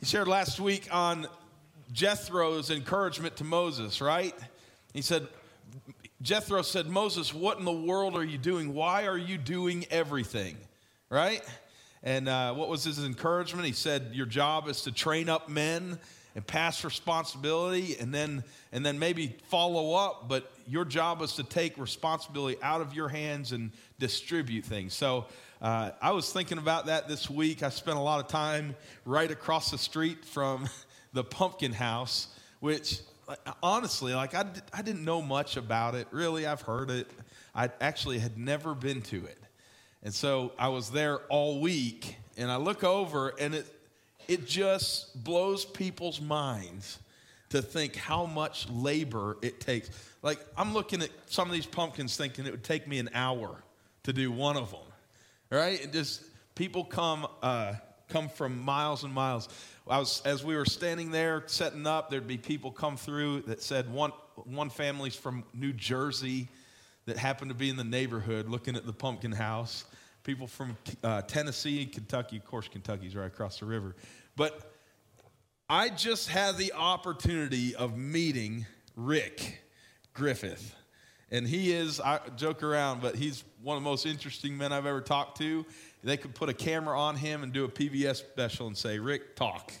He shared last week on Jethro's encouragement to Moses, right? He said, Jethro said, Moses, what in the world are you doing? Why are you doing everything? Right? And uh, what was his encouragement? He said, Your job is to train up men and pass responsibility and then and then maybe follow up but your job is to take responsibility out of your hands and distribute things so uh, i was thinking about that this week. I spent a lot of time right across the street from the pumpkin house which honestly like I, I didn't know much about it. Really i've heard it. I actually had never been to it. And so i was there all week and i look over and it it just blows people's minds to think how much labor it takes. Like, I'm looking at some of these pumpkins thinking it would take me an hour to do one of them, right? It just, people come, uh, come from miles and miles. I was, as we were standing there setting up, there'd be people come through that said one, one family's from New Jersey that happened to be in the neighborhood looking at the pumpkin house. People from uh, Tennessee, and Kentucky, of course, Kentucky's right across the river. But I just had the opportunity of meeting Ric Griffith. And he is, I joke around, but he's one of the most interesting men I've ever talked to. They could put a camera on him and do a PBS special and say, Ric, talk.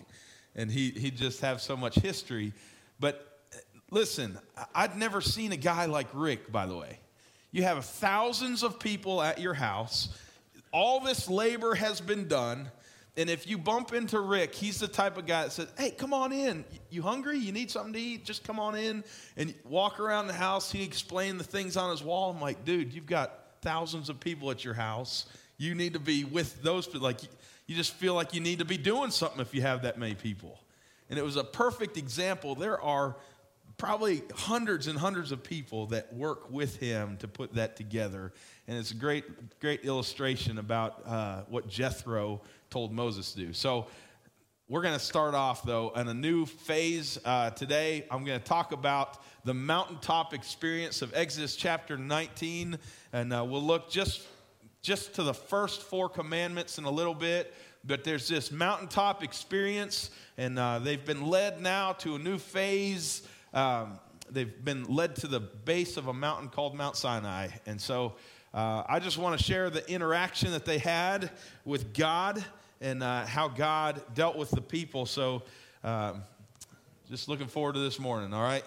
And he, he'd just have so much history. But uh, listen, I'd never seen a guy like Ric, by the way. You have thousands of people at your house, all this labor has been done. And if you bump into Ric, he's the type of guy that says, Hey, come on in. You hungry? You need something to eat? Just come on in and walk around the house. He explained the things on his wall. I'm like, dude, you've got thousands of people at your house. You need to be with those people. Like, you just feel like you need to be doing something if you have that many people. And it was a perfect example. There are probably hundreds and hundreds of people that work with him to put that together. And it's a great, great illustration about uh, what Jethro told Moses to do. So we're going to start off, though, in a new phase uh, today. I'm going to talk about the mountaintop experience of Exodus chapter 19, and uh, we'll look just, just to the first four commandments in a little bit. But there's this mountaintop experience, and uh, they've been led now to a new phase. Um, they've been led to the base of a mountain called Mount Sinai. And so uh, I just want to share the interaction that they had with God and uh, how God dealt with the people. So, um, just looking forward to this morning, all right?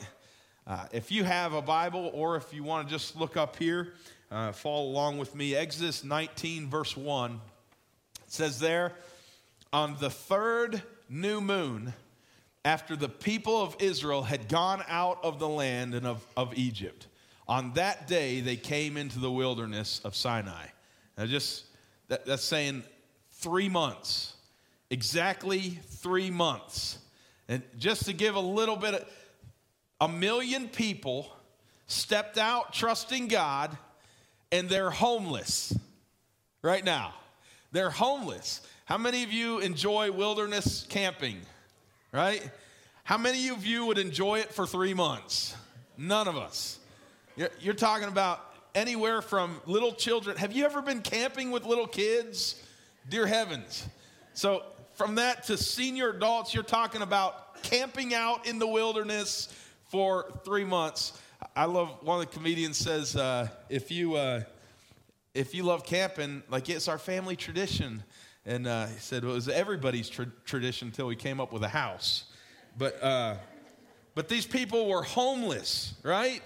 Uh, if you have a Bible or if you want to just look up here, uh, follow along with me. Exodus 19, verse 1 it says there, On the third new moon, after the people of Israel had gone out of the land and of, of Egypt, on that day they came into the wilderness of Sinai. Now, just that, that's saying three months. Exactly three months. And just to give a little bit of, a million people stepped out trusting God and they're homeless right now. They're homeless. How many of you enjoy wilderness camping? Right? How many of you would enjoy it for three months? None of us. You're, you're talking about anywhere from little children. Have you ever been camping with little kids? Dear heavens. So, from that to senior adults, you're talking about camping out in the wilderness for three months. I love one of the comedians says, uh, if you uh, if you love camping, like it's our family tradition. And uh, he said it was everybody's tra- tradition until we came up with a house. But uh, but these people were homeless, right?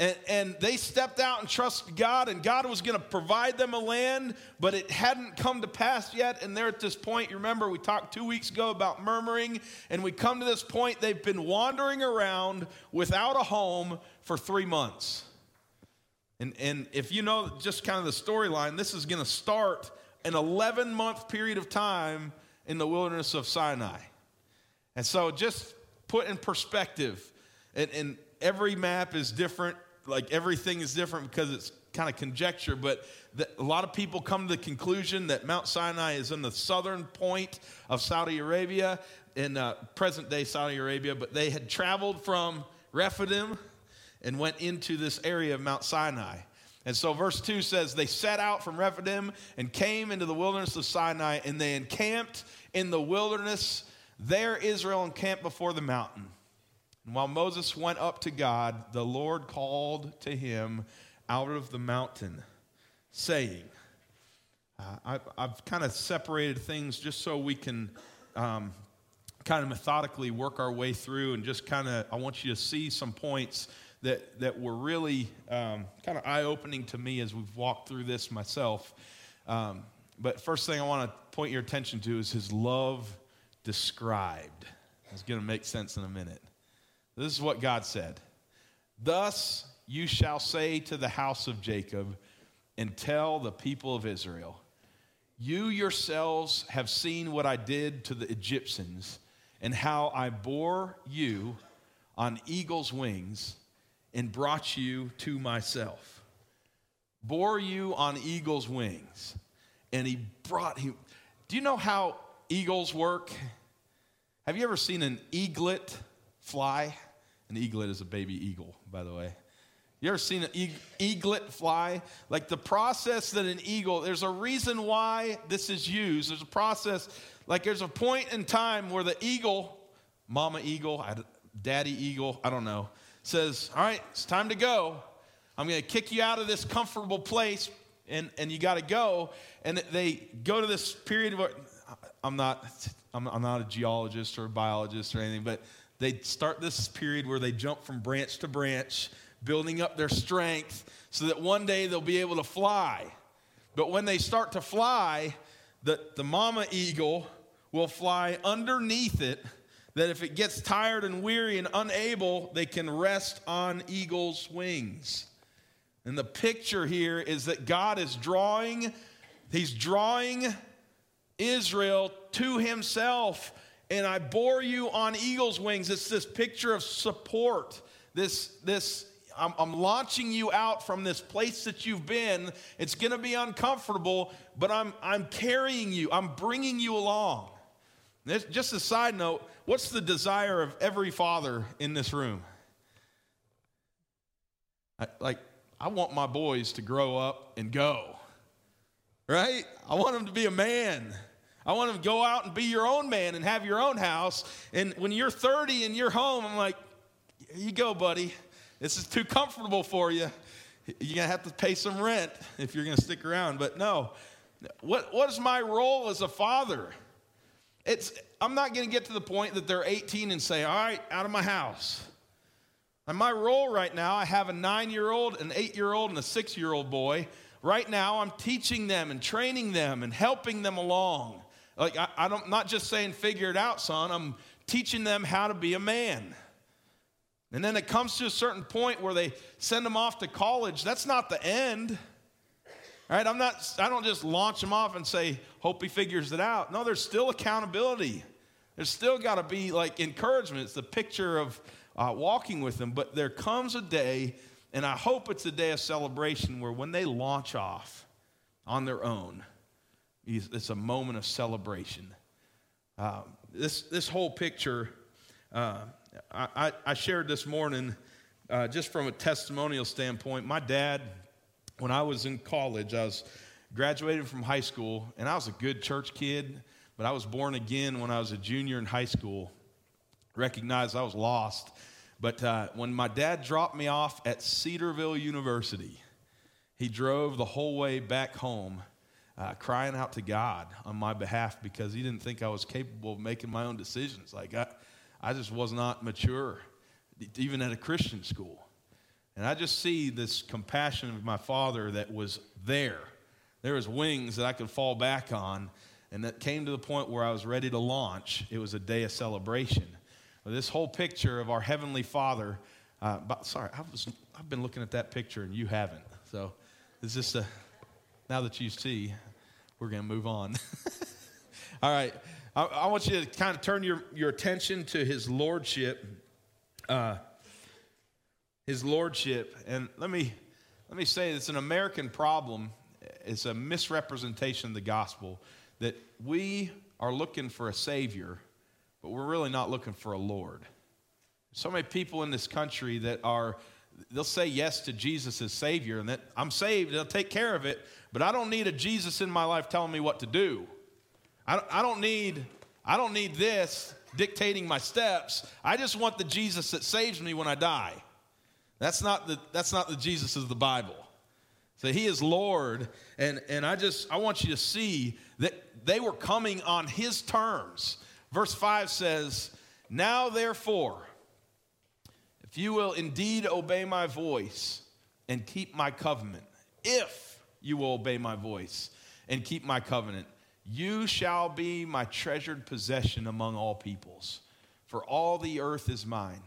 And, and they stepped out and trusted God, and God was going to provide them a land, but it hadn't come to pass yet. And they're at this point, you remember, we talked two weeks ago about murmuring, and we come to this point, they've been wandering around without a home for three months. And, and if you know just kind of the storyline, this is going to start an 11 month period of time in the wilderness of Sinai. And so, just put in perspective, and, and every map is different like everything is different because it's kind of conjecture, but the, a lot of people come to the conclusion that Mount Sinai is in the southern point of Saudi Arabia, in uh, present day Saudi Arabia, but they had traveled from Rephidim and went into this area of Mount Sinai. And so, verse 2 says, They set out from Rephidim and came into the wilderness of Sinai, and they encamped in the wilderness There Israel encamped before the mountain. And while Moses went up to God, the Lord called to him out of the mountain, saying, uh, I've, I've kind of separated things just so we can um, kind of methodically work our way through and just kind of, I want you to see some points that, that were really um, kind of eye opening to me as we've walked through this myself. Um, but first thing I want to point your attention to is his love described. It's going to make sense in a minute. This is what God said Thus you shall say to the house of Jacob and tell the people of Israel, You yourselves have seen what I did to the Egyptians and how I bore you on eagle's wings and brought you to myself. Bore you on eagle's wings. And he brought him. Do you know how eagles work? Have you ever seen an eaglet fly? An eaglet is a baby eagle, by the way. You ever seen an eaglet fly? Like the process that an eagle, there's a reason why this is used. There's a process, like there's a point in time where the eagle, mama eagle, daddy eagle, I don't know, says, All right, it's time to go. I'm going to kick you out of this comfortable place and, and you got to go. And they go to this period where I'm not, I'm, I'm not a geologist or a biologist or anything, but they start this period where they jump from branch to branch, building up their strength so that one day they'll be able to fly. But when they start to fly, the, the mama eagle will fly underneath it that if it gets tired and weary and unable, they can rest on eagle's wings. And the picture here is that God is drawing, He's drawing Israel to Himself. And I bore you on eagle's wings. It's this picture of support. This, this, I'm, I'm launching you out from this place that you've been. It's going to be uncomfortable, but I'm, I'm carrying you. I'm bringing you along. This, just a side note what's the desire of every father in this room? I, like, I want my boys to grow up and go, right? I want them to be a man. I want to go out and be your own man and have your own house. And when you're 30 and you're home, I'm like, you go, buddy. This is too comfortable for you. You're going to have to pay some rent if you're going to stick around. But no, what, what is my role as a father? It's, I'm not going to get to the point that they're 18 and say, all right, out of my house. And my role right now, I have a nine year old, an eight year old, and a six year old boy. Right now, I'm teaching them and training them and helping them along. Like, I, I'm not just saying, figure it out, son. I'm teaching them how to be a man. And then it comes to a certain point where they send them off to college. That's not the end. Right? I'm not, I don't just launch them off and say, hope he figures it out. No, there's still accountability. There's still got to be like encouragement. It's the picture of uh, walking with them. But there comes a day, and I hope it's a day of celebration where when they launch off on their own, it's a moment of celebration. Uh, this, this whole picture, uh, I, I, shared this morning uh, just from a testimonial standpoint. My dad, when I was in college, I was graduating from high school, and I was a good church kid, but I was born again when I was a junior in high school. Recognized I was lost but uh, when my dad dropped me off at Cedarville University, he drove the whole way back home uh, crying out to God on my behalf because he didn't think I was capable of making my own decisions. Like, I, I just was not mature, even at a Christian school. And I just see this compassion of my father that was there. There was wings that I could fall back on, and that came to the point where I was ready to launch. It was a day of celebration this whole picture of our Heavenly Father. Uh, but, sorry, I was, I've been looking at that picture and you haven't. So it's just a, now that you see, we're going to move on. All right. I, I, want you to kind of turn your, your attention to His Lordship. Uh, his Lordship. And let me, let me say it's an American problem. It's a misrepresentation of the gospel that we are looking for a Savior but we're really not looking for a Lord. So many people in this country that are, they'll say yes to Jesus as Savior and that I'm saved, they'll take care of it, but I don't need a Jesus in my life telling me what to do. I don't, I don't need, I don't need this dictating my steps. I just want the Jesus that saves me when I die. That's not the, that's not the Jesus of the Bible. So he is Lord. And, and I just, I want you to see that they were coming on his terms. Verse 5 says, Now therefore, if you will indeed obey my voice and keep my covenant, if you will obey my voice and keep my covenant, you shall be my treasured possession among all peoples, for all the earth is mine.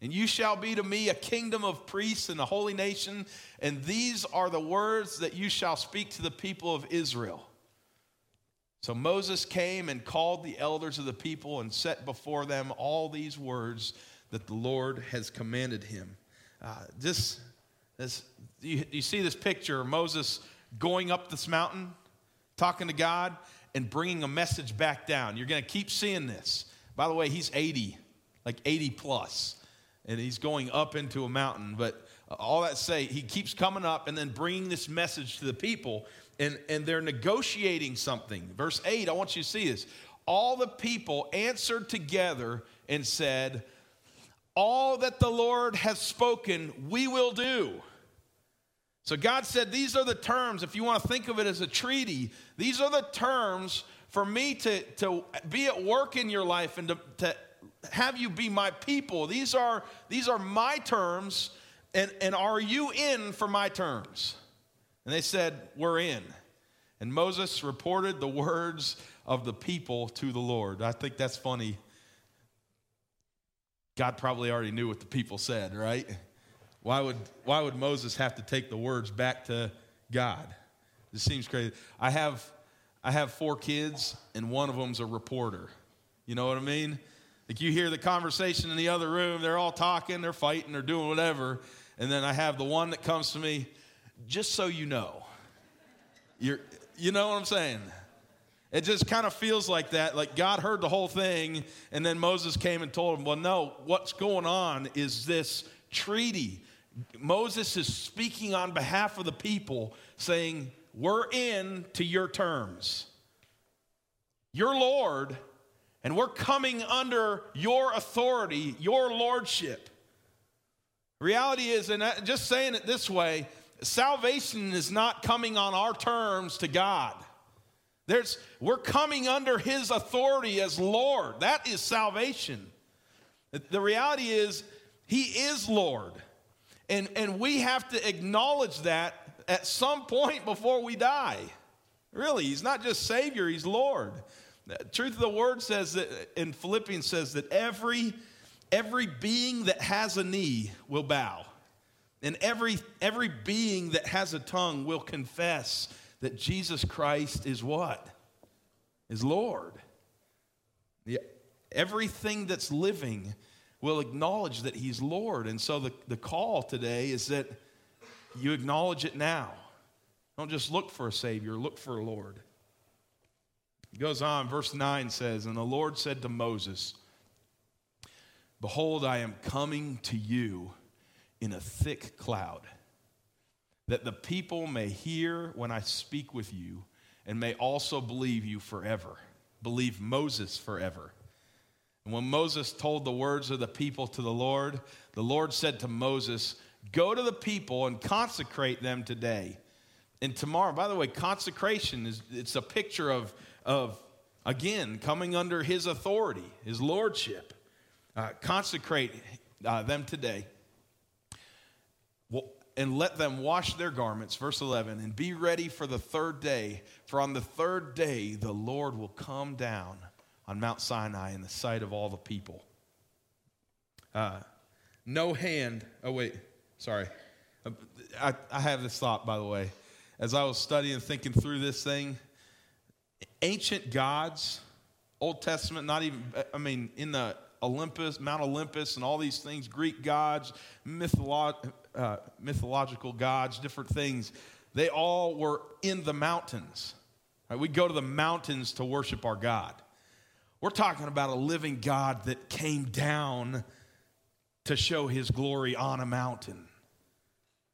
And you shall be to me a kingdom of priests and a holy nation. And these are the words that you shall speak to the people of Israel. So Moses came and called the elders of the people and set before them all these words that the Lord has commanded him. Uh, this, this you, you see this picture Moses going up this mountain, talking to God and bringing a message back down. You're going to keep seeing this. By the way, he's 80, like 80 plus, and he's going up into a mountain. But all that say, he keeps coming up and then bringing this message to the people, and, and they're negotiating something. Verse 8, I want you to see this. All the people answered together and said, All that the Lord has spoken, we will do. So God said, These are the terms, if you want to think of it as a treaty, these are the terms for me to, to be at work in your life and to, to have you be my people. These are, these are my terms, and, and are you in for my terms? And they said, We're in. And Moses reported the words of the people to the Lord. I think that's funny. God probably already knew what the people said, right? Why would, why would Moses have to take the words back to God? This seems crazy. I have, I have four kids, and one of them's a reporter. You know what I mean? Like you hear the conversation in the other room, they're all talking, they're fighting, they're doing whatever. And then I have the one that comes to me, just so you know. You're, you know what I'm saying? It just kind of feels like that. Like God heard the whole thing, and then Moses came and told him, Well, no, what's going on is this treaty Moses is speaking on behalf of the people, saying, We're in to your terms. You're Lord, and we're coming under your authority, your lordship. Reality is, and just saying it this way, salvation is not coming on our terms to God. There's, we're coming under his authority as Lord. That is salvation. The reality is, he is Lord. And, and we have to acknowledge that at some point before we die. Really, he's not just Savior, he's Lord. The truth of the word says that in Philippians says that every every being that has a knee will bow. And every every being that has a tongue will confess that Jesus Christ is what? Is Lord. Yeah, everything that's living will acknowledge that He's Lord. And so the, the call today is that you acknowledge it now. Don't just look for a Savior, look for a Lord. It goes on, verse 9 says, And the Lord said to Moses, Behold, I am coming to you in a thick cloud, that the people may hear when I speak with you, and may also believe you forever. Believe Moses forever. And when Moses told the words of the people to the Lord, the Lord said to Moses, Go to the people and consecrate them today. And tomorrow, by the way, consecration is it's a picture of, of again, coming under his authority, his lordship. Uh, consecrate uh, them today. And let them wash their garments, verse 11, and be ready for the third day. For on the third day, the Lord will come down on Mount Sinai in the sight of all the people. Uh, no hand, oh, wait, sorry. I, I have this thought, by the way. As I was studying, thinking through this thing, ancient gods, Old Testament, not even, I mean, in the Olympus, Mount Olympus, and all these things, Greek gods, mytholo- uh, mythological gods, different things, they all were in the mountains. Right? We go to the mountains to worship our God. We're talking about a living God that came down to show his glory on a mountain.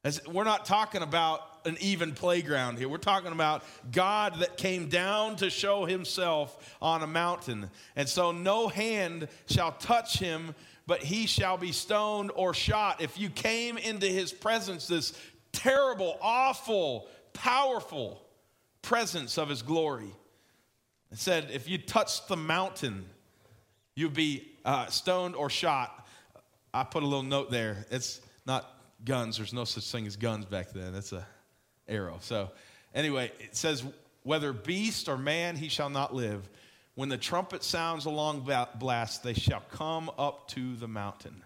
As, we're not talking about an even playground here. We're talking about God that came down to show himself on a mountain. And so no hand shall touch him, but he shall be stoned or shot. If you came into his presence, this terrible, awful, powerful presence of his glory, it said, if you touched the mountain, you'd be uh, stoned or shot. I put a little note there. It's not guns. There's no such thing as guns back then. It's a arrow. So, anyway, it says, whether beast or man, he shall not live. When the trumpet sounds a long blast, they shall come up to the mountain.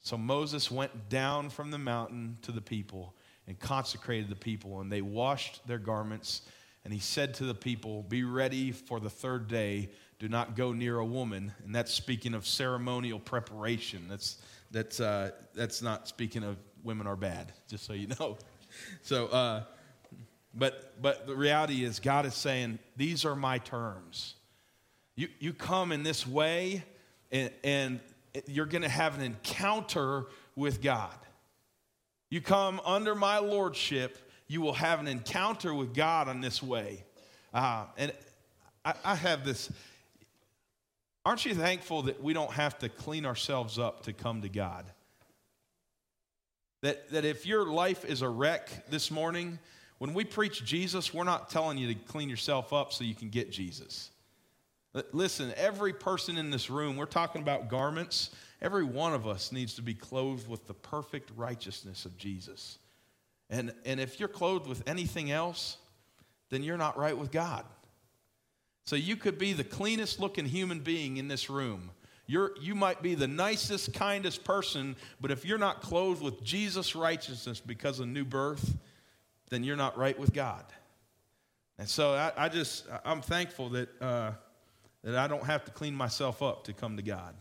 So Moses went down from the mountain to the people and consecrated the people, and they washed their garments. And he said to the people, Be ready for the third day. Do not go near a woman. And that's speaking of ceremonial preparation. That's, that's, uh, that's not speaking of women are bad, just so you know. So, uh, but, but the reality is, God is saying, These are my terms. You, you come in this way, and, and you're going to have an encounter with God. You come under my lordship, you will have an encounter with God in this way. Uh, and I, I have this. Aren't you thankful that we don't have to clean ourselves up to come to God? That, that if your life is a wreck this morning, when we preach Jesus, we're not telling you to clean yourself up so you can get Jesus. Listen, every person in this room, we're talking about garments. Every one of us needs to be clothed with the perfect righteousness of Jesus. And, and if you're clothed with anything else, then you're not right with God. So you could be the cleanest looking human being in this room. You're, you might be the nicest, kindest person, but if you're not clothed with Jesus' righteousness because of new birth, then you're not right with God. And so I, I just, I'm thankful that. Uh, that I don't have to clean myself up to come to God,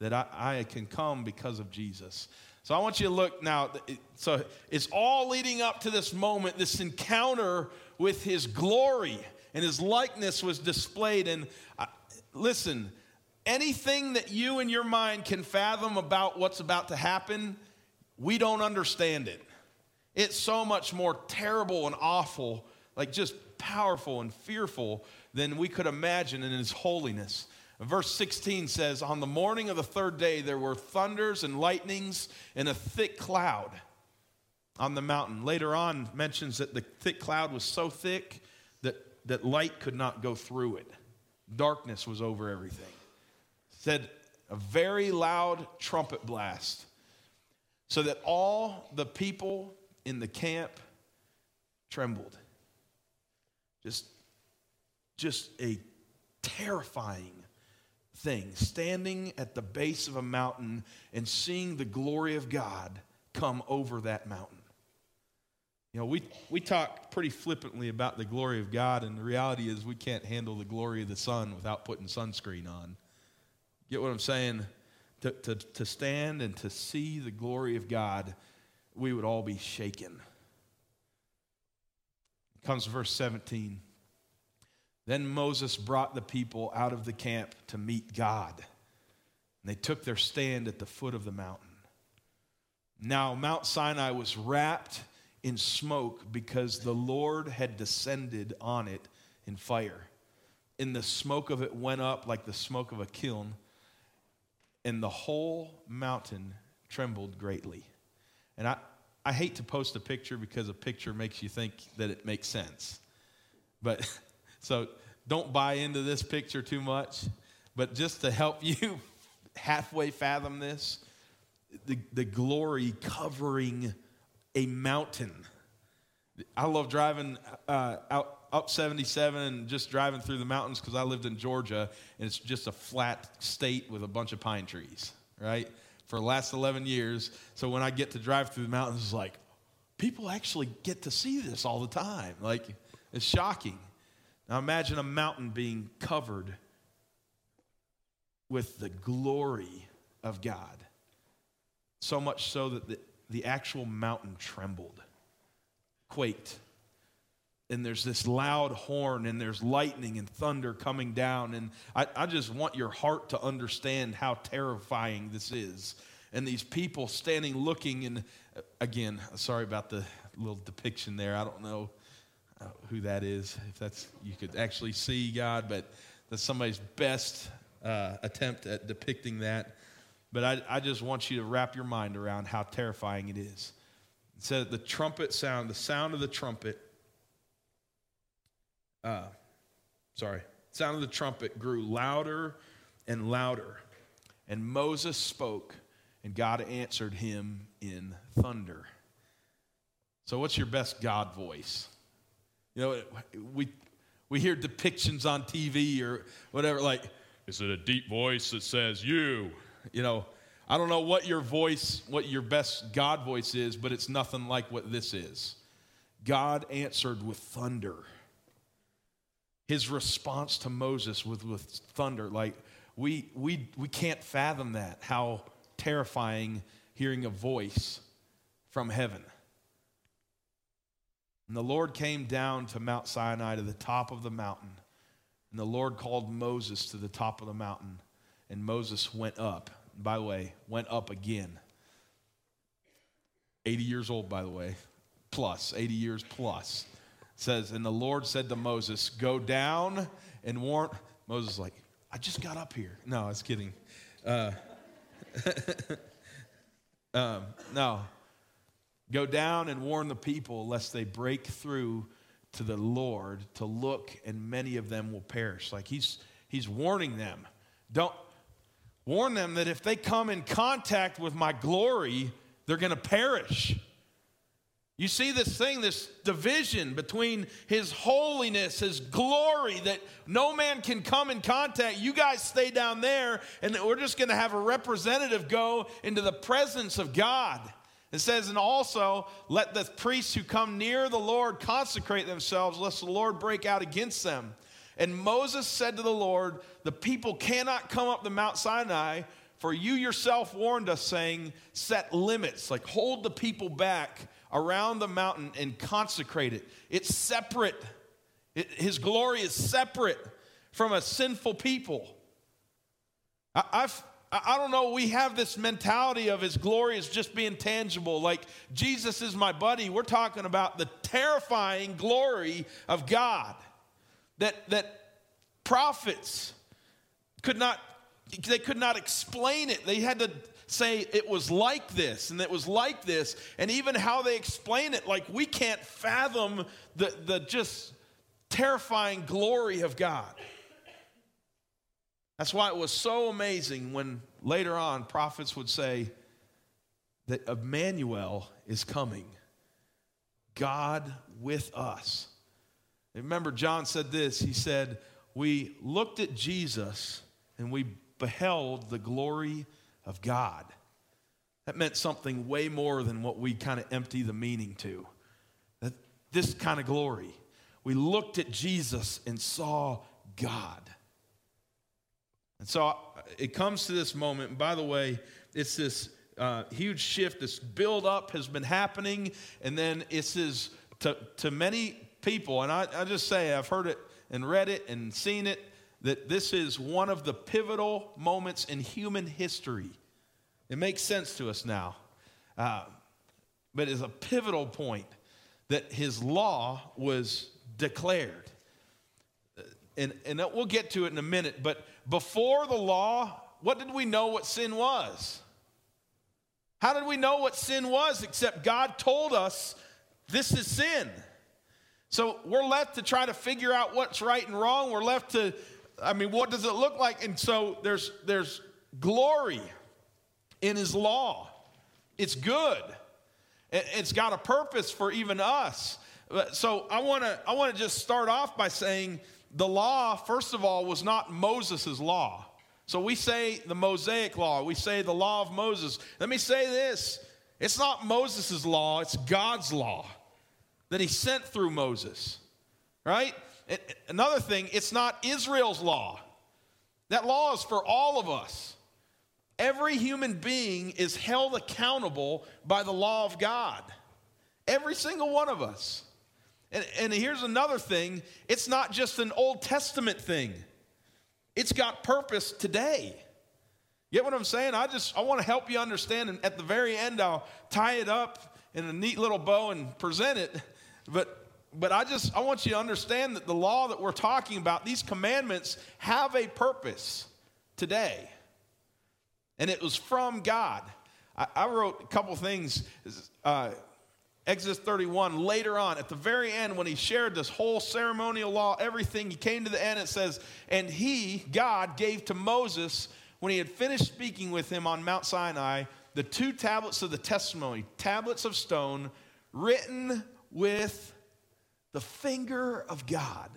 that I, I can come because of Jesus. So I want you to look now. So it's all leading up to this moment, this encounter with his glory, and his likeness was displayed. And uh, listen, anything that you in your mind can fathom about what's about to happen, we don't understand it. It's so much more terrible and awful, like just powerful and fearful than we could imagine in his holiness. Verse 16 says, On the morning of the third day, there were thunders and lightnings and a thick cloud on the mountain. Later on, mentions that the thick cloud was so thick that, that light could not go through it. Darkness was over everything. said, a very loud trumpet blast, so that all the people in the camp trembled. Just just a terrifying thing standing at the base of a mountain and seeing the glory of God come over that mountain. You know, we, we talk pretty flippantly about the glory of God, and the reality is we can't handle the glory of the sun without putting sunscreen on. Get what I'm saying? To, to, to stand and to see the glory of God, we would all be shaken. Comes verse 17. Then Moses brought the people out of the camp to meet God. And they took their stand at the foot of the mountain. Now, Mount Sinai was wrapped in smoke because the Lord had descended on it in fire. And the smoke of it went up like the smoke of a kiln, and the whole mountain trembled greatly. And I, I hate to post a picture because a picture makes you think that it makes sense. But So don't buy into this picture too much. But just to help you halfway fathom this, the, the glory covering a mountain. I love driving uh, out up 77 and just driving through the mountains because I lived in Georgia and it's just a flat state with a bunch of pine trees, right? For the last 11 years. So when I get to drive through the mountains, it's like, people actually get to see this all the time. Like, it's shocking. Now imagine a mountain being covered with the glory of God. So much so that the, the actual mountain trembled, quaked. And there's this loud horn, and there's lightning and thunder coming down. And I, I just want your heart to understand how terrifying this is. and these people standing looking. And again, sorry about the little depiction there. I don't know who that is, if that's you could actually see God, but that's somebody's best uh, attempt at depicting that. But I, I just want you to wrap your mind around how terrifying it is. It says the trumpet sound, the sound of the trumpet, uh, sorry, sound of the trumpet grew louder and louder. And Moses spoke, and God answered him in thunder. So, what's your best God voice? You know, we, we hear depictions on TV or whatever, like, is it a deep voice that says, you? You know, I don't know what your voice, what your best God voice is, but it's nothing like what this is. God answered with thunder. His response to Moses with, with thunder, like we, we, we can't fathom that, how terrifying hearing a voice from heaven. And the Lord came down to Mount Sinai to the top of the mountain. And the Lord called Moses to the top of the mountain. And Moses went up. By the way, went up again. 80 years old, by the way, plus, 80 years plus. It says, And the Lord said to Moses, Go down and warn. Moses like, I just got up here. No, I was kidding. Uh, um, no. Go down and warn the people lest they break through to the Lord to look, and many of them will perish. Like he's, he's warning them. Don't warn them that if they come in contact with my glory, they're going to perish. You see this thing, this division between His holiness, His glory, that no man can come in contact. You guys stay down there, and we're just going to have a representative go into the presence of God. It says, and also let the priests who come near the Lord consecrate themselves, lest the Lord break out against them. And Moses said to the Lord, The people cannot come up the Mount Sinai, for you yourself warned us, saying, Set limits, like hold the people back around the mountain and consecrate it. It's separate. It, his glory is separate from a sinful people. I, I've I don't know, we have this mentality of his glory as just being tangible, like Jesus is my buddy. We're talking about the terrifying glory of God that, that prophets could not, they could not explain it. They had to say it was like this and it was like this. And even how they explain it, like we can't fathom the, the just terrifying glory of God. That's why it was so amazing when later on prophets would say that Emmanuel is coming, God with us. Remember, John said this He said, We looked at Jesus and we beheld the glory of God. That meant something way more than what we kind of empty the meaning to. That this kind of glory. We looked at Jesus and saw God. And so uh, it comes to this moment. And by the way, it's this uh, huge shift. This build up has been happening. And then it's this to, to many people, and I, I just say I've heard it and read it and seen it, that this is one of the pivotal moments in human history. It makes sense to us now. Uh, but it's a pivotal point that his law was declared. Uh, and, and we'll get to it in a minute, but before the law, what did we know what sin was? How did we know what sin was except God told us this is sin? So we're left to try to figure out what's right and wrong. We're left to, I mean, what does it look like? And so there's, there's glory in His law. It's good. It's got a purpose for even us. So I want to I want to just start off by saying the law, first of all, was not Moses' law. So we say the Mosaic law, we say the law of Moses. Let me say this it's not Moses' law, it's God's law that he sent through Moses, right? Another thing, it's not Israel's law. That law is for all of us. Every human being is held accountable by the law of God. Every single one of us. And, and here's another thing it's not just an Old Testament thing, it's got purpose today. Get what I'm saying? I just I want to help you understand, and at the very end, I'll tie it up in a neat little bow and present it. But but I just I want you to understand that the law that we're talking about, these commandments have a purpose today. And it was from God. I, I wrote a couple things. Uh, Exodus 31, later on, at the very end, when he shared this whole ceremonial law, everything, he came to the end, it says, And he, God, gave to Moses, when he had finished speaking with him on Mount Sinai, the two tablets of the testimony, tablets of stone, written with the finger of God.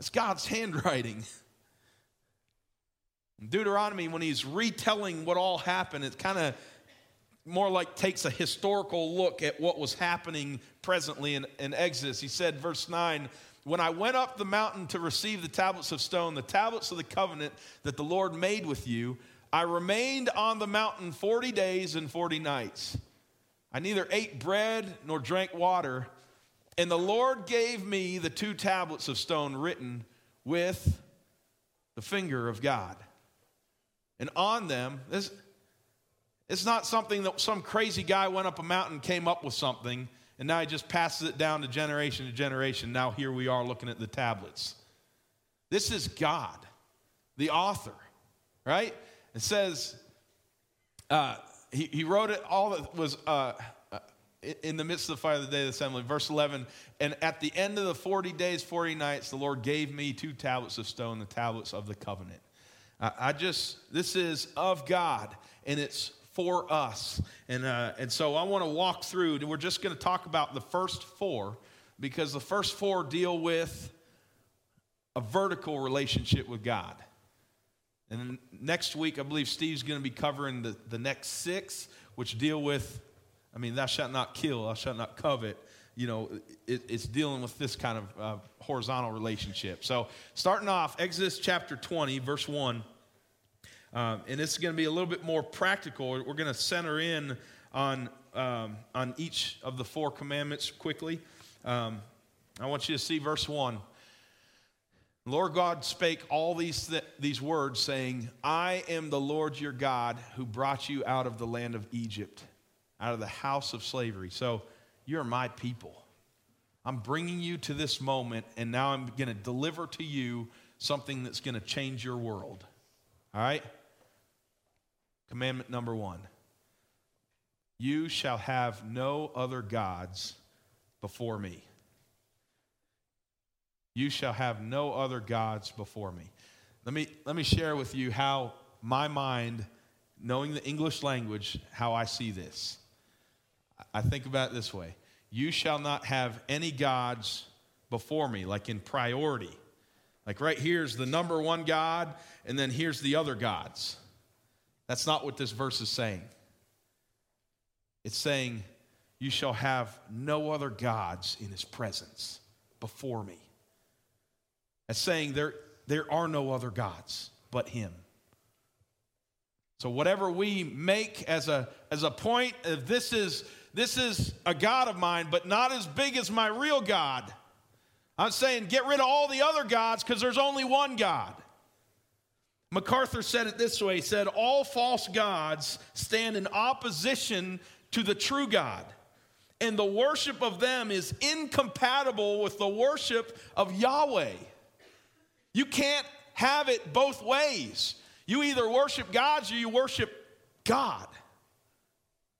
It's God's handwriting. Deuteronomy, when he's retelling what all happened, it kind of more like takes a historical look at what was happening presently in, in Exodus. He said, verse 9, When I went up the mountain to receive the tablets of stone, the tablets of the covenant that the Lord made with you, I remained on the mountain 40 days and 40 nights. I neither ate bread nor drank water. And the Lord gave me the two tablets of stone written with the finger of God. And on them, this, it's not something that some crazy guy went up a mountain, came up with something, and now he just passes it down to generation to generation. Now here we are looking at the tablets. This is God, the author, right? It says, uh, he, he wrote it all that was uh, uh in the midst of the fire of the day of the assembly. Verse 11, and at the end of the 40 days, 40 nights, the Lord gave me two tablets of stone, the tablets of the covenant. I, I just, this is of God, and it's for us. And, uh, and so I want to walk through, and we're just going to talk about the first four because the first four deal with a vertical relationship with God. And next week, I believe Steve's going to be covering the, the next six, which deal with, I mean, thou shalt not kill, thou shalt not covet. You know, it, it's dealing with this kind of uh, horizontal relationship. So, starting off, Exodus chapter 20, verse 1. Um, and it's going to be a little bit more practical. We're going to center in on, um, on each of the four commandments quickly. Um, I want you to see verse 1. Lord God spake all these, th- these words, saying, I am the Lord your God who brought you out of the land of Egypt, out of the house of slavery. So you're my people. I'm bringing you to this moment, and now I'm going to deliver to you something that's going to change your world. All right? Commandment number one You shall have no other gods before me. You shall have no other gods before me. Let me, let me share with you how my mind, knowing the English language, how I see this. I think about it this way You shall not have any gods before me, like in priority. Like right here's the number one God, and then here's the other gods. That's not what this verse is saying. It's saying, You shall have no other gods in his presence before me. It's saying there, there are no other gods but him. So whatever we make as a as a point of this is this is a God of mine, but not as big as my real God. I'm saying get rid of all the other gods because there's only one God. MacArthur said it this way He said, All false gods stand in opposition to the true God, and the worship of them is incompatible with the worship of Yahweh. You can't have it both ways. You either worship gods or you worship God.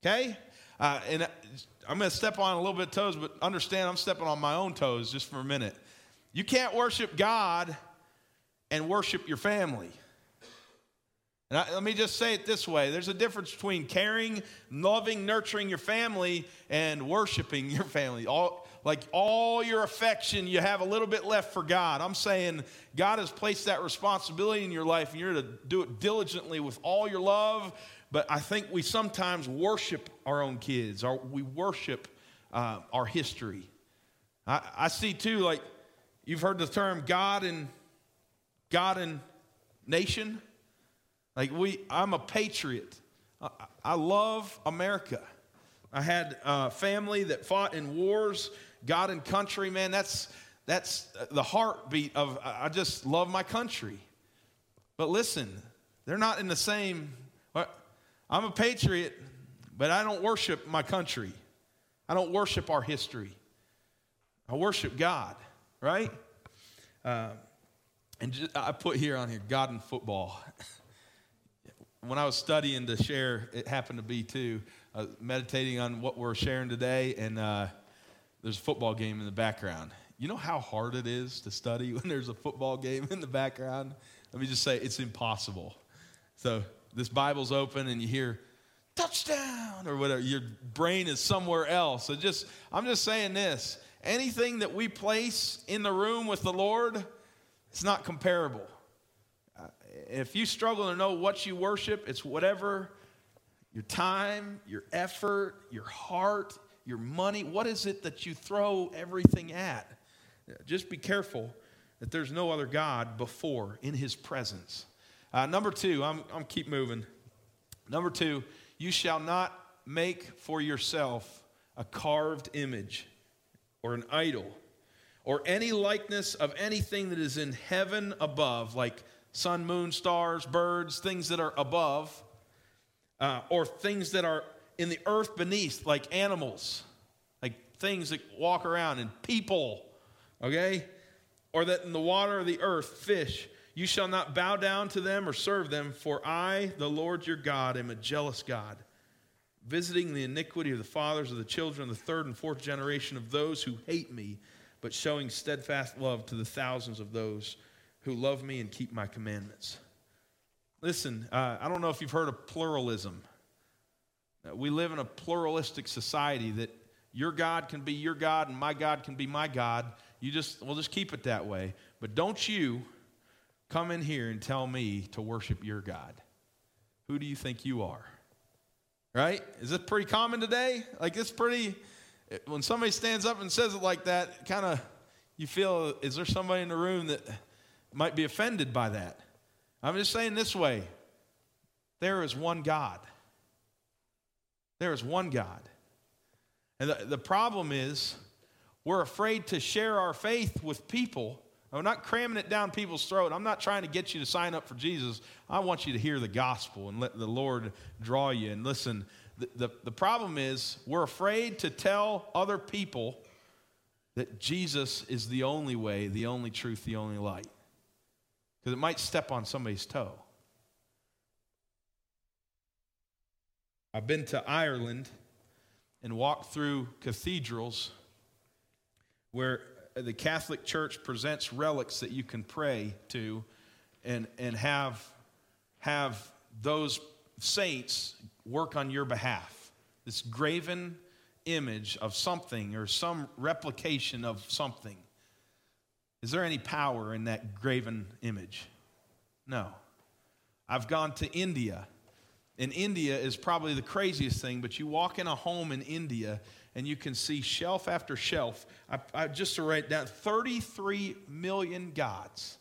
Okay? Uh, and I'm going to step on a little bit of toes, but understand I'm stepping on my own toes just for a minute. You can't worship God and worship your family. And I, let me just say it this way there's a difference between caring, loving, nurturing your family, and worshiping your family. All, like all your affection, you have a little bit left for God. I'm saying God has placed that responsibility in your life, and you're to do it diligently with all your love. But I think we sometimes worship our own kids, or we worship uh, our history. I, I see too, like you've heard the term God and God and nation. Like we, I'm a patriot. I, I love America. I had a family that fought in wars, God and country. Man, that's that's the heartbeat of. I just love my country. But listen, They're not in the same. I'm a patriot, but I don't worship my country. I don't worship our history. I worship God, right? Uh, and just, I put here on here God and football. when I was studying to share, it happened to be too, uh, meditating on what we're sharing today, and uh, there's a football game in the background. You know how hard it is to study when there's a football game in the background? Let me just say, it's impossible. So this Bible's open, and you hear touchdown or whatever. Your brain is somewhere else. So just, I'm just saying this anything that we place in the room with the Lord, it's not comparable. If you struggle to know what you worship, it's whatever your time, your effort, your heart, your money, what is it that you throw everything at? Just be careful that there's no other God before in his presence. Uh, number two, I'm, I'm keep moving. Number two, you shall not make for yourself a carved image or an idol or any likeness of anything that is in heaven above, like sun, moon, stars, birds, things that are above, uh, or things that are in the earth beneath, like animals, like things that walk around, and people, okay? Or that in the water of the earth, fish. You shall not bow down to them or serve them, for I, the Lord your God, am a jealous God, visiting the iniquity of the fathers of the children of the third and fourth generation of those who hate me, but showing steadfast love to the thousands of those who love me and keep my commandments. Listen, uh, I don't know if you've heard of pluralism. Uh, we live in a pluralistic society that your God can be your God and my God can be my God. You just, we'll just keep it that way. But don't you come in here and tell me to worship your God. Who do you think you are? Right? Is this pretty common today? Like, it's pretty, when somebody stands up and says it like that, kind of, you feel, is there somebody in the room that might be offended by that? I'm just saying this way there is one God. There is one God. And the, the problem is, we're afraid to share our faith with people I'm not cramming it down people's throat. I'm not trying to get you to sign up for Jesus. I want you to hear the gospel and let the Lord draw you. And listen, the, the, the problem is we're afraid to tell other people that Jesus is the only way, the only truth, the only light. Because it might step on somebody's toe. I've been to Ireland and walked through cathedrals where the Catholic Church presents relics that you can pray to and, and have, have those saints work on your behalf. This graven image of something or some replication of something. Is there any power in that graven image? No. I've gone to India. And India is probably the craziest thing, but you walk in a home in India and you can see shelf after shelf. I, I, just to write down 33 million gods.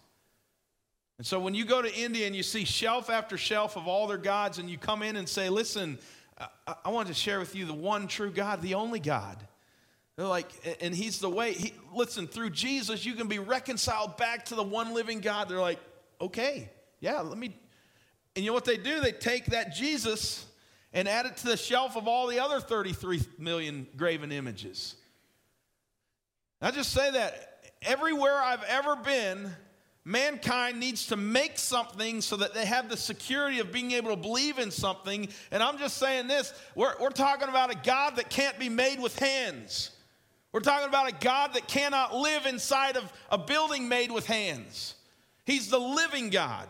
And so when you go to India and you see shelf after shelf of all their gods, and you come in and say, Listen, I, I want to share with you the one true God, the only God. They're like, and He's the way. He, listen, through Jesus, you can be reconciled back to the one living God. They're like, Okay, yeah, let me. And you know what they do? They take that Jesus and add it to the shelf of all the other 33 million graven images. I just say that everywhere I've ever been, mankind needs to make something so that they have the security of being able to believe in something. And I'm just saying this we're, we're talking about a God that can't be made with hands. We're talking about a God that cannot live inside of a building made with hands. He's the living God.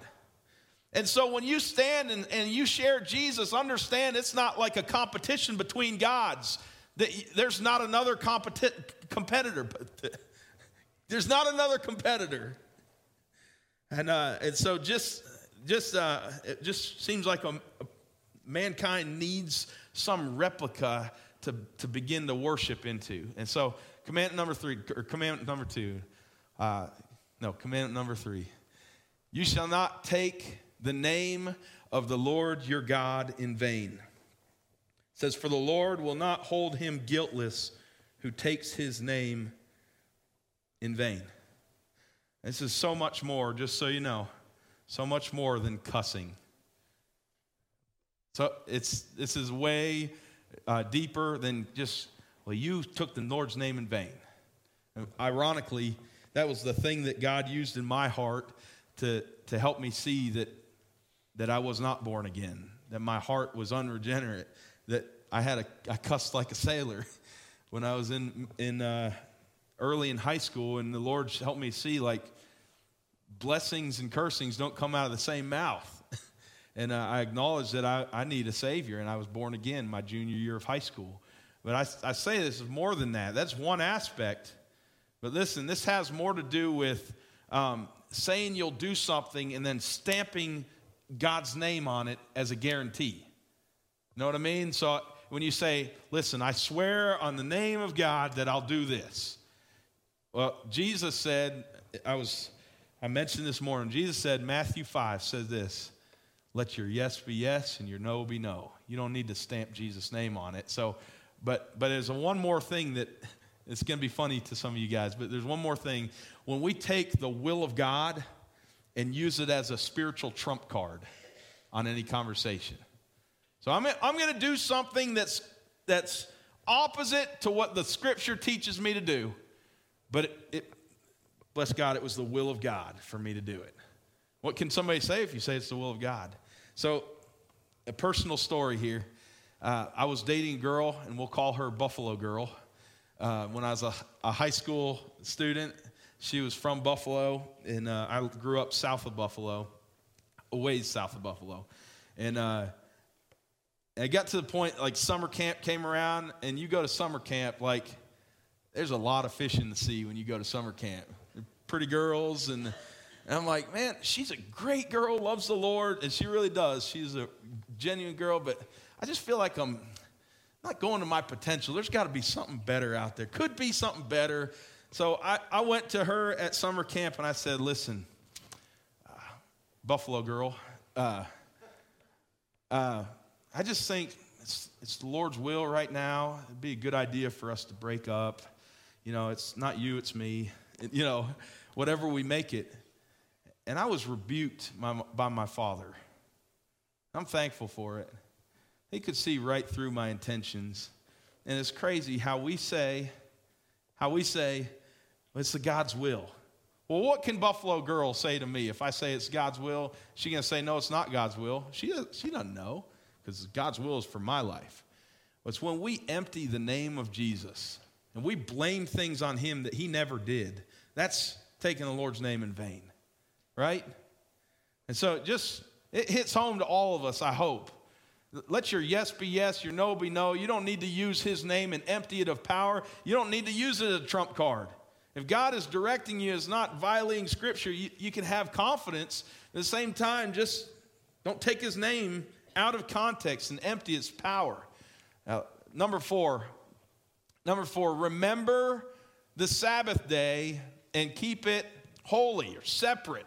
And so when you stand and, and you share Jesus, understand it's not like a competition between gods. There's not another competi- competitor. There's not another competitor. And, uh, and so just, just, uh, it just seems like a, a, mankind needs some replica to, to begin to worship into. And so commandment number three, or commandment number two, uh, no, commandment number three, you shall not take the name of the Lord your God in vain. It says, For the Lord will not hold him guiltless who takes his name in vain. This is so much more, just so you know, so much more than cussing. So it's this is way uh, deeper than just well, you took the Lord's name in vain. And ironically, that was the thing that God used in my heart to to help me see that that I was not born again, that my heart was unregenerate, that I had a I cussed like a sailor when I was in in uh, early in high school, and the Lord helped me see like blessings and cursings don't come out of the same mouth. And I acknowledged that I, I need a Savior, and I was born again my junior year of high school. But I, I say this is more than that. That's one aspect. But listen, this has more to do with um, saying you'll do something and then stamping God's name on it as a guarantee. Know what I mean? So when you say, listen, I swear on the name of God that I'll do this. Well, Jesus said, I was I mentioned this morning, Jesus said, Matthew 5 says this let your yes be yes and your no be no. You don't need to stamp Jesus' name on it. So, but but there's one more thing that it's going to be funny to some of you guys, but there's one more thing. When we take the will of God and use it as a spiritual trump card on any conversation. So I'm, I'm going to do something that's, that's opposite to what the scripture teaches me to do, but it, it, bless God, it was the will of God for me to do it. What can somebody say if you say it's the will of God? So, a personal story here. Uh, I was dating a girl, and we'll call her Buffalo Girl. Uh, when I was a, a, high school student, she was from Buffalo, and uh, I grew up south of Buffalo, a ways south of Buffalo. And uh, I got to the point, like summer camp came around, and you go to summer camp, like there's a lot of fish in the sea when you go to summer camp. Pretty girls and and I'm like, man, she's a great girl, loves the Lord, and she really does. She's a genuine girl, but I just feel like I'm not going to my potential. There's got to be something better out there. Could be something better. So I, I went to her at summer camp and I said, listen, uh, Buffalo girl, uh, uh, I just think it's, it's the Lord's will right now. It'd be a good idea for us to break up. You know, it's not you, it's me. You know, whatever we make it. And I was rebuked by, by my father. I'm thankful for it. He could see right through my intentions. And it's crazy how we say, how we say, it's the God's will. Well, what can Buffalo Girl say to me if I say it's God's will? She gonna say no, it's not God's will. She she doesn't know because God's will is for my life. But it's when we empty the name of Jesus and we blame things on Him that He never did. That's taking the Lord's name in vain right? And so it just it hits home to all of us, I hope. Let your yes be yes, your no be no. You don't need to use his name and empty it of power. You don't need to use it as a trump card. If God is directing you as not violating scripture, you, you can have confidence. At the same time, just don't take his name out of context and empty its power. Now, number four, number four, remember the Sabbath day and keep it holy or separate.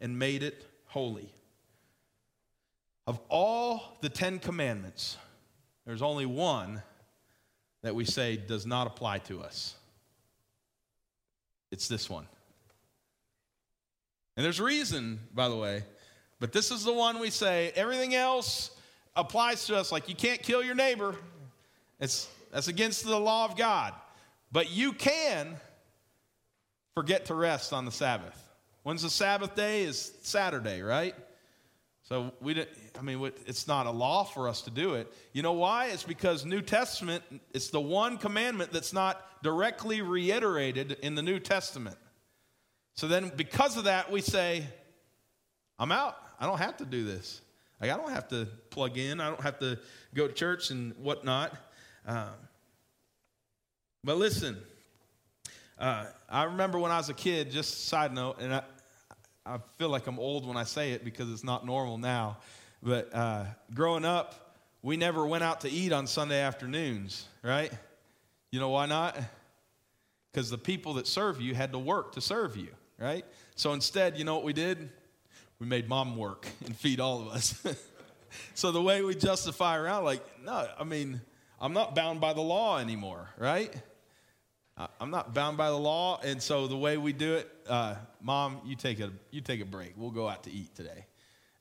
and made it holy. Of all the Ten Commandments, there's only one that we say does not apply to us. It's this one. And there's reason, by the way, but this is the one we say everything else applies to us like you can't kill your neighbor. It's that's against the law of God. But you can forget to rest on the Sabbath. When's the Sabbath day? Is Saturday, right? So we didn't, I mean, it's not a law for us to do it. You know why? It's because New Testament, it's the one commandment that's not directly reiterated in the New Testament. So then, because of that, we say, I'm out. I don't have to do this. Like, I don't have to plug in. I don't have to go to church and whatnot. Um, but listen, uh, I remember when I was a kid, just side note, and I, I feel like I'm old when I say it because it's not normal now. But uh, growing up, we never went out to eat on Sunday afternoons, right? You know why not? Because the people that serve you had to work to serve you, right? So instead, you know what we did? We made mom work and feed all of us. so the way we justify around, like, no, I mean, I'm not bound by the law anymore, right? I'm not bound by the law, and so the way we do it, uh, mom, you take a you take a break. We'll go out to eat today,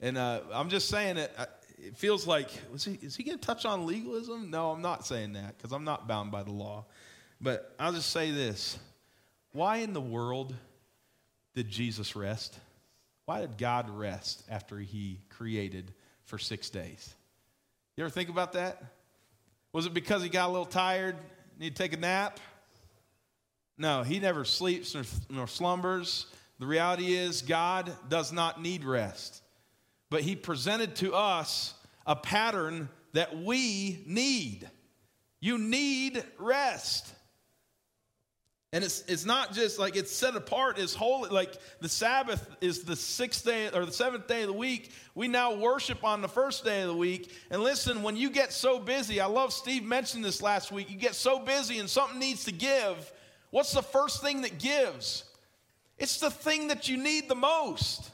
and uh, I'm just saying it. It feels like was he is he going to touch on legalism? No, I'm not saying that because I'm not bound by the law. But I'll just say this: Why in the world did Jesus rest? Why did God rest after He created for six days? You ever think about that? Was it because he got a little tired, need to take a nap? No, he never sleeps nor, nor slumbers. The reality is, God does not need rest. But he presented to us a pattern that we need. You need rest. And it's, it's not just like it's set apart as holy, like the Sabbath is the sixth day or the seventh day of the week. We now worship on the first day of the week. And listen, when you get so busy, I love Steve mentioned this last week, you get so busy and something needs to give. What's the first thing that gives? It's the thing that you need the most.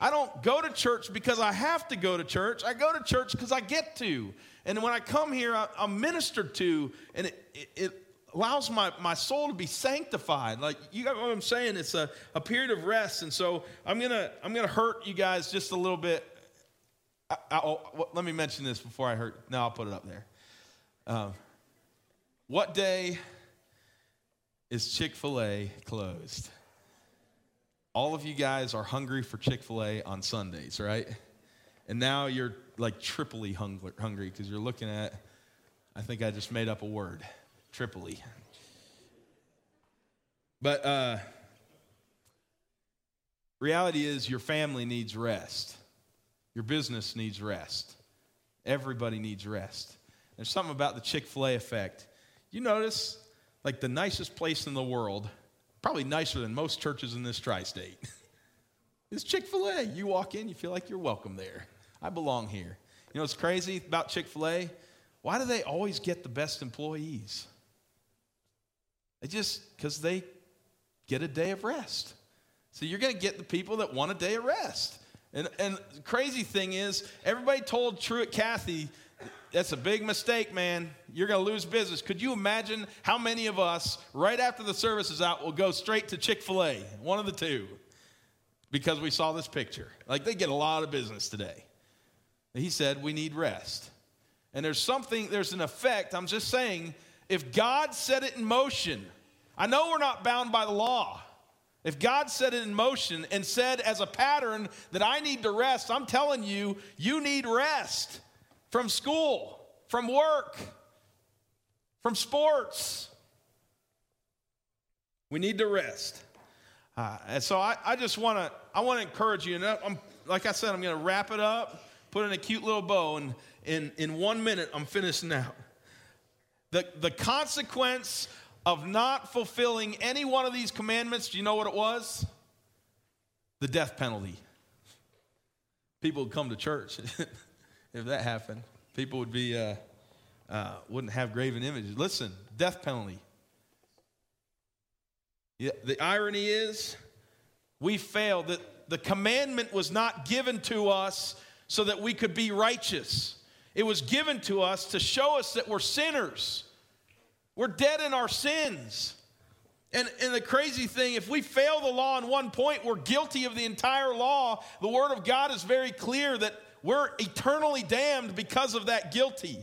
I don't go to church because I have to go to church. I go to church because I get to. And when I come here, I, am ministered to, and it, it, it allows my, my soul to be sanctified. Like you got what I'm saying? It's a, a period of rest. And so I'm gonna I'm gonna hurt you guys just a little bit. I, I, oh, let me mention this before I hurt. No, I'll put it up there. Um, what day is Chick fil A closed? All of you guys are hungry for Chick fil A on Sundays, right? And now you're like triply hungry because you're looking at, I think I just made up a word, triply. But uh, reality is, your family needs rest. Your business needs rest. Everybody needs rest. There's something about the Chick fil A effect. You notice, like the nicest place in the world, probably nicer than most churches in this tri state, is Chick fil A. You walk in, you feel like you're welcome there. I belong here. You know what's crazy about Chick fil A? Why do they always get the best employees? They just, because they get a day of rest. So you're going to get the people that want a day of rest. And, and the crazy thing is, everybody told Truett Cathy, that's a big mistake, man. You're going to lose business. Could you imagine how many of us, right after the service is out, will go straight to Chick fil A, one of the two, because we saw this picture? Like, they get a lot of business today. He said, We need rest. And there's something, there's an effect. I'm just saying, if God set it in motion, I know we're not bound by the law. If God set it in motion and said as a pattern that I need to rest, I'm telling you, you need rest from school, from work, from sports. We need to rest. Uh, and so I, I just want to I want to encourage you. And I'm, like I said, I'm going to wrap it up, put in a cute little bow, and in, in one minute, I'm finishing out. The, the consequence of not fulfilling any one of these commandments, do you know what it was? The death penalty. People would come to church if that happened. People would be, uh, uh, wouldn't have graven images. Listen, death penalty. Yeah, the irony is, we failed. That the commandment was not given to us so that we could be righteous. It was given to us to show us that we're sinners. We're dead in our sins. And, and the crazy thing, if we fail the law in one point, we're guilty of the entire law. The Word of God is very clear that we're eternally damned because of that guilty,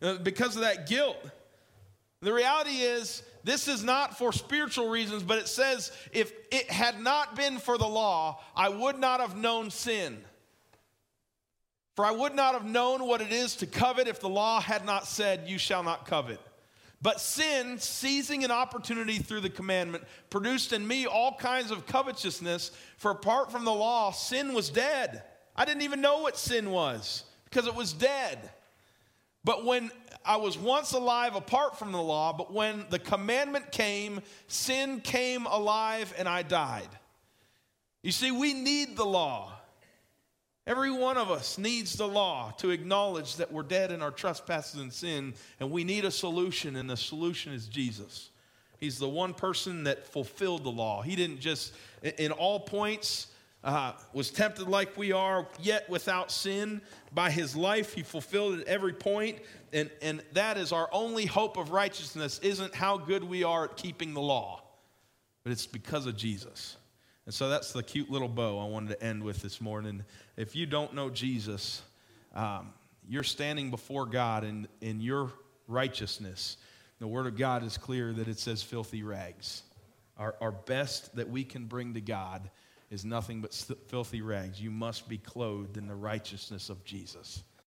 uh, because of that guilt. The reality is, this is not for spiritual reasons, but it says, if it had not been for the law, I would not have known sin. For I would not have known what it is to covet if the law had not said, You shall not covet. But sin, seizing an opportunity through the commandment, produced in me all kinds of covetousness. For apart from the law, sin was dead. I didn't even know what sin was because it was dead. But when I was once alive apart from the law, but when the commandment came, sin came alive and I died. You see, we need the law. Every one of us needs the law to acknowledge that we're dead in our trespasses and sin, and we need a solution, and the solution is Jesus. He's the one person that fulfilled the law. He didn't just, in all points, uh, was tempted like we are, yet without sin. By his life, he fulfilled at every point, and, and that is our only hope of righteousness, isn't how good we are at keeping the law, but it's because of Jesus. And so that's the cute little bow I wanted to end with this morning. If you don't know Jesus, um, you're standing before God in, in your righteousness. The Word of God is clear that it says filthy rags. Our, our best that we can bring to God is nothing but filthy rags. You must be clothed in the righteousness of Jesus.